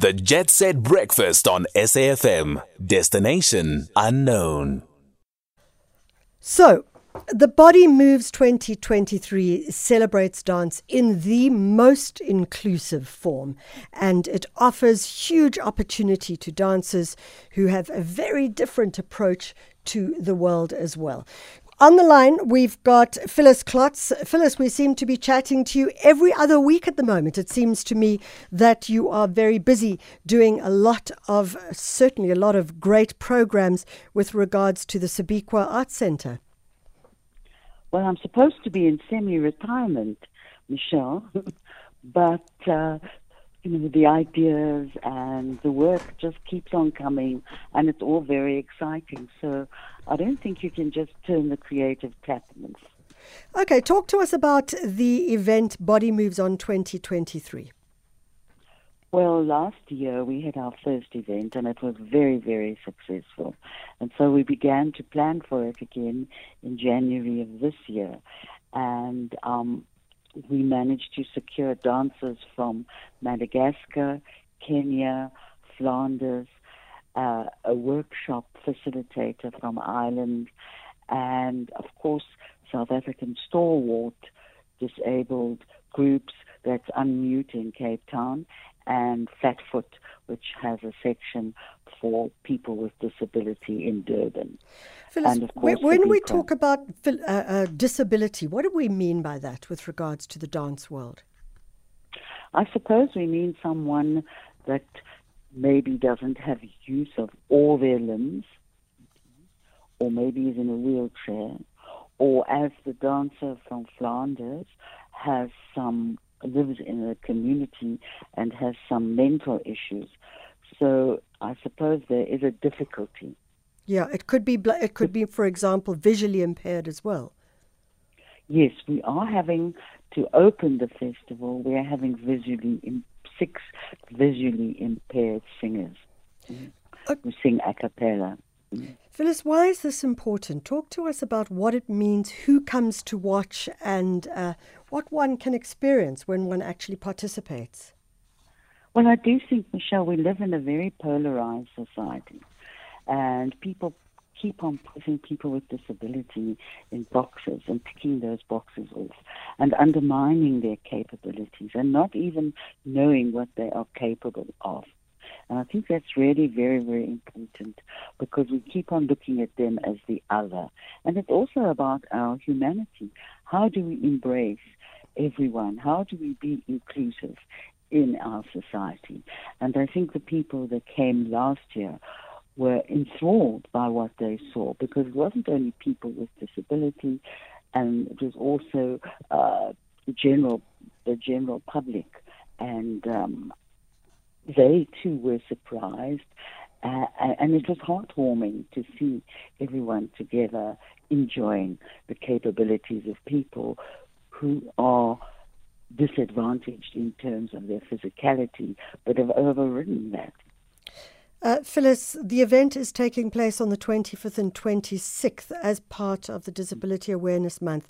The Jet Set Breakfast on SAFM. Destination unknown. So, the Body Moves 2023 celebrates dance in the most inclusive form and it offers huge opportunity to dancers who have a very different approach to the world as well. On the line, we've got Phyllis Klotz. Phyllis, we seem to be chatting to you every other week at the moment. It seems to me that you are very busy doing a lot of, certainly a lot of great programs with regards to the Sibikwa Arts Centre. Well, I'm supposed to be in semi retirement, Michelle, but uh, you know, the ideas and the work just keeps on coming, and it's all very exciting. So I don't think you can just turn the creative tap. Okay, talk to us about the event Body Moves On 2023. Well, last year we had our first event and it was very, very successful. And so we began to plan for it again in January of this year. And um, we managed to secure dancers from Madagascar, Kenya, Flanders, uh, a workshop facilitator from Ireland, and of course, South African stalwart disabled groups that's Unmute in Cape Town, and Flatfoot, which has a section for people with disability in Durban. Phyllis, course, when we talk about uh, uh, disability, what do we mean by that with regards to the dance world? I suppose we mean someone that maybe doesn't have use of all their limbs, or maybe is in a wheelchair, or as the dancer from Flanders has some lives in a community and has some mental issues. So I suppose there is a difficulty. Yeah, it could be. It could be, for example, visually impaired as well. Yes, we are having to open the festival. We are having visually in, six visually impaired singers uh, who sing a cappella. Phyllis, why is this important? Talk to us about what it means, who comes to watch, and uh, what one can experience when one actually participates. Well, I do think, Michelle, we live in a very polarized society, and people keep on putting people with disability in boxes and ticking those boxes off and undermining their capabilities and not even knowing what they are capable of. And I think that's really very, very important because we keep on looking at them as the other. And it's also about our humanity. How do we embrace everyone? How do we be inclusive in our society? And I think the people that came last year were enthralled by what they saw because it wasn't only people with disability, and it was also uh, the general the general public, and um, they too were surprised, uh, and it was heartwarming to see everyone together enjoying the capabilities of people who are disadvantaged in terms of their physicality, but have overridden that. Uh, Phyllis, the event is taking place on the 25th and 26th as part of the Disability Awareness Month.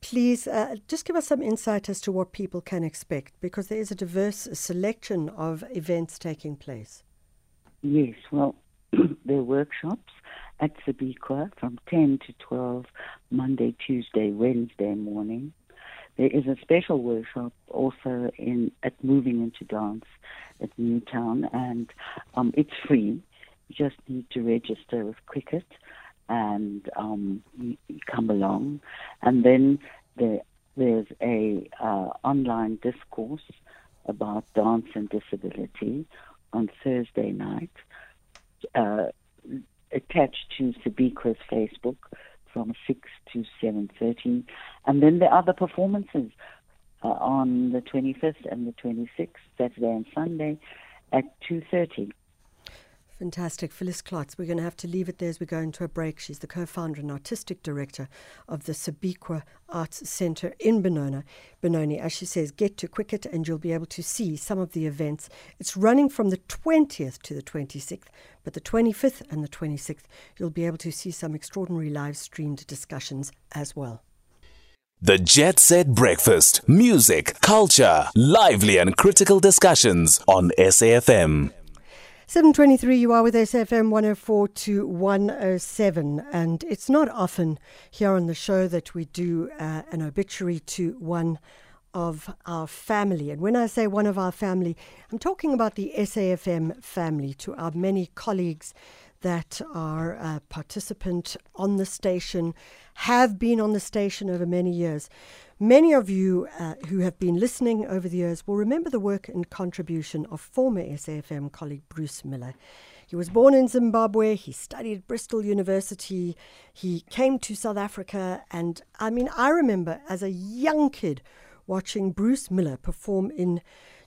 Please uh, just give us some insight as to what people can expect because there is a diverse selection of events taking place. Yes, well, there are workshops at Sibikwa from 10 to 12, Monday, Tuesday, Wednesday morning. There is a special workshop also in at Moving into Dance at Newtown, and um, it's free. You just need to register with Quicket and um, come along. And then there, there's a uh, online discourse about dance and disability on Thursday night, uh, attached to Sibikwa's Facebook from 6 to 7.30. And then there are the performances uh, on the 25th and the 26th, Saturday and Sunday, at 2.30. Fantastic. Phyllis Klotz. We're going to have to leave it there as we go into a break. She's the co founder and artistic director of the Sibikwa Arts Centre in Benoni. Benoni. As she says, get to Quicket and you'll be able to see some of the events. It's running from the 20th to the 26th, but the 25th and the 26th, you'll be able to see some extraordinary live streamed discussions as well. The Jet Set Breakfast. Music, culture, lively and critical discussions on SAFM. 723, you are with SFM 104 to 107. And it's not often here on the show that we do uh, an obituary to one of our family. And when I say one of our family, I'm talking about the SAFM family, to our many colleagues that are a participant on the station, have been on the station over many years. Many of you uh, who have been listening over the years will remember the work and contribution of former SAFM colleague Bruce Miller. He was born in Zimbabwe. He studied at Bristol University. He came to South Africa. And I mean, I remember as a young kid watching Bruce Miller perform in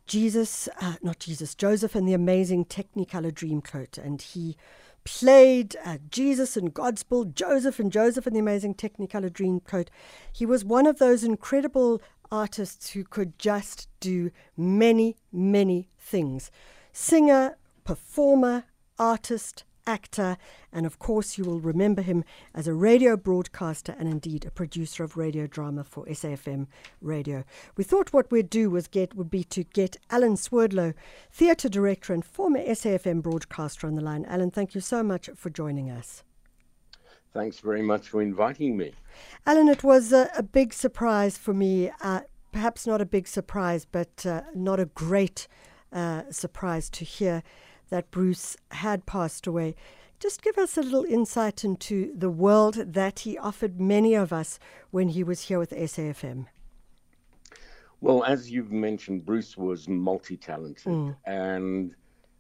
Jesus, uh, not Jesus, Joseph and the Amazing Technicolor Dreamcoat. And he played uh, Jesus and Godspell, Joseph and Joseph and the Amazing Technicolor Dreamcoat. He was one of those incredible artists who could just do many, many things singer, performer, artist, actor, and of course, you will remember him as a radio broadcaster and indeed a producer of radio drama for SAFM Radio. We thought what we'd do was get would be to get Alan Swerdlow, theatre director and former SAFM broadcaster, on the line. Alan, thank you so much for joining us. Thanks very much for inviting me. Alan, it was a, a big surprise for me. Uh, perhaps not a big surprise, but uh, not a great uh, surprise to hear that Bruce had passed away. Just give us a little insight into the world that he offered many of us when he was here with SAFM. Well, as you've mentioned, Bruce was multi talented. Mm. And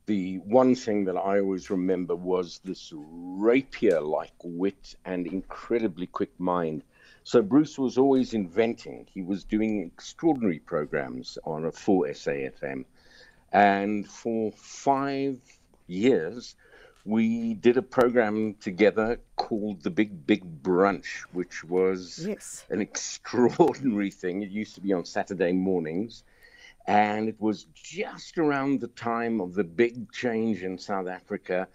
the one thing that I always remember was this rapier like wit and incredibly quick mind. So Bruce was always inventing. He was doing extraordinary programs on a full SAFM. And for five years, we did a program together called the Big Big Brunch, which was yes. an extraordinary thing. It used to be on Saturday mornings, and it was just around the time of the big change in South Africa.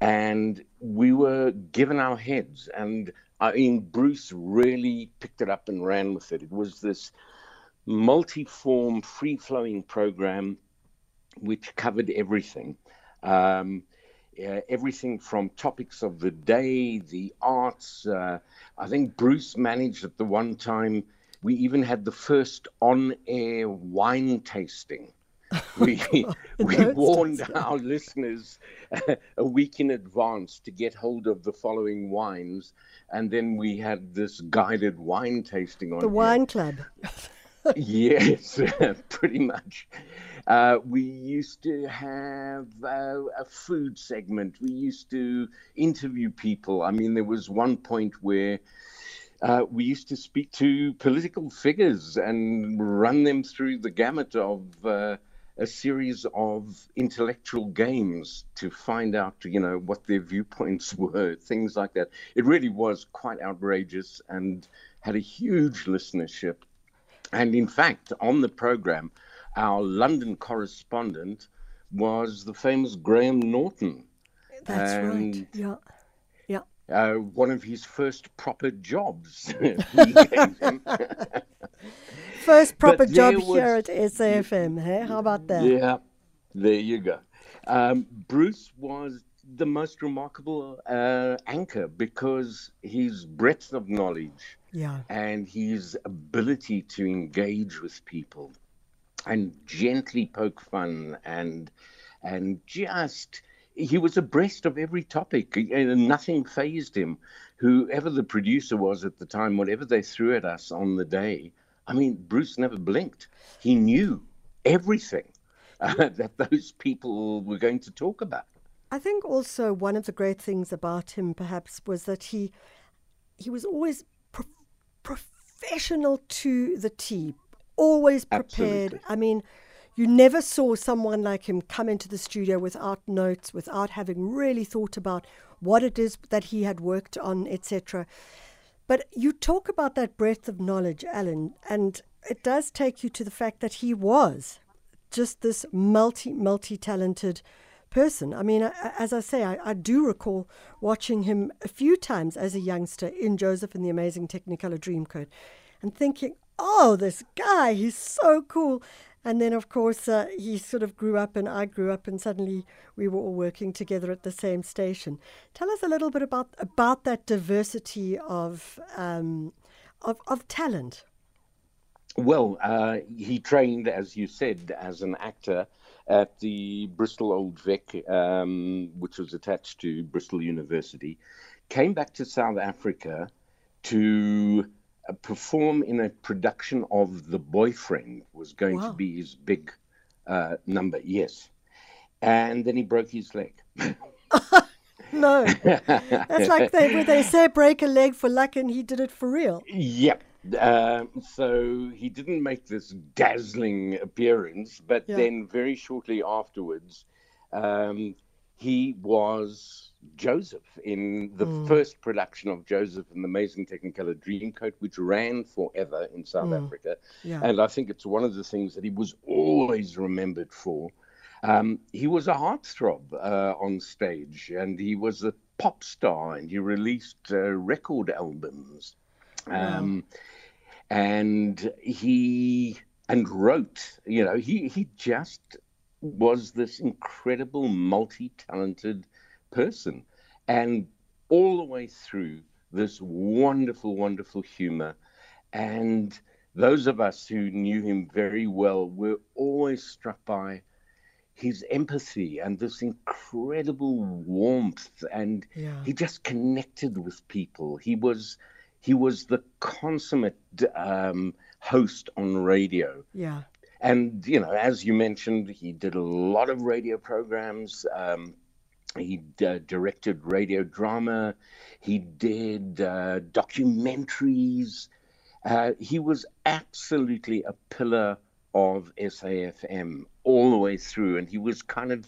And we were given our heads, and I mean, Bruce really picked it up and ran with it. It was this multi form, free flowing program which covered everything. Um, uh, everything from topics of the day, the arts. Uh, I think Bruce managed at the one time, we even had the first on air wine tasting. We, we warned our listeners uh, a week in advance to get hold of the following wines, and then we had this guided wine tasting on the Wine Club. yes, pretty much. Uh, we used to have uh, a food segment. We used to interview people. I mean, there was one point where uh, we used to speak to political figures and run them through the gamut of uh, a series of intellectual games to find out, you know, what their viewpoints were, things like that. It really was quite outrageous and had a huge listenership. And in fact, on the program, our London correspondent was the famous Graham Norton. That's and, right. Yeah. Yeah. Uh, one of his first proper jobs. first proper job was, here at SAFM. Hey? How about that? Yeah, there you go. Um, Bruce was the most remarkable uh, anchor because his breadth of knowledge yeah. and his ability to engage with people and gently poke fun and and just he was abreast of every topic. And nothing phased him. Whoever the producer was at the time whatever they threw at us on the day i mean bruce never blinked. He knew everything uh, that those people were going to talk about. I think also one of the great things about him perhaps was that he he was always pro- professional to the T always prepared. Absolutely. I mean, you never saw someone like him come into the studio without notes, without having really thought about what it is that he had worked on, etc. But you talk about that breadth of knowledge, Alan, and it does take you to the fact that he was just this multi, multi talented person. I mean, as I say, I, I, do recall watching him a few times as a youngster in Joseph and the Amazing Technicolor Dreamcoat. and thinking, oh, this guy, he's so cool. And then, of course, uh, he sort of grew up and I grew up, and suddenly we were all working together at the same station. Tell us a little bit about, about that diversity of, um, of, of talent. Well, uh, he trained, as you said, as an actor at the Bristol Old Vic, um, which was attached to Bristol University. Came back to South Africa to perform in a production of The Boyfriend, was going Wow. to be his big uh, number, yes. And then he broke his leg. No, that's like they, where they say break a leg for luck, and he did it for real. Yep. Um, so he didn't make this dazzling appearance, but Yeah. then very shortly afterwards, um, he was Joseph in the Hmm. first production of Joseph and the Amazing Technicolor Dreamcoat, which ran forever in South Africa. Hmm. Yeah. And I think it's one of the things that he was always remembered for. Um, he was a heartthrob uh, on stage, and he was a pop star, and he released uh, record albums, um, and he and wrote. You know, he he just was this incredible, multi-talented person, and all the way through this wonderful, wonderful humor, and those of us who knew him very well were always struck by his empathy and this incredible warmth. And Yeah. he just connected with people. He was he was the consummate um, host on radio. Yeah. And you know as you mentioned he did a lot of radio programs. Um, he uh, directed radio drama. He did uh, documentaries. Uh, he was absolutely a pillar of SAFM all the way through, and he was kind of,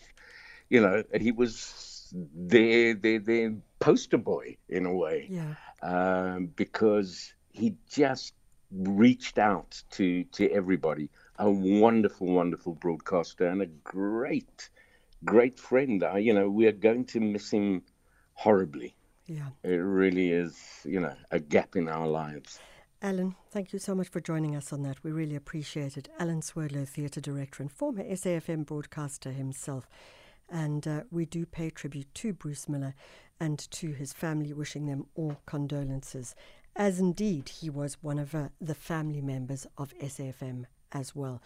you know, he was their their their poster boy in a way, Yeah. um, because he just reached out to to everybody. A wonderful, wonderful broadcaster and a great, great friend. Uh, you know, we are going to miss him horribly. Yeah. It really is, you know, a gap in our lives. Alan, thank you so much for joining us on that. We really appreciate it. Alan Swerdlow, theatre director and former SAFM broadcaster himself. And uh, we do pay tribute to Bruce Miller and to his family, wishing them all condolences, as indeed he was one of uh, the family members of SAFM as well.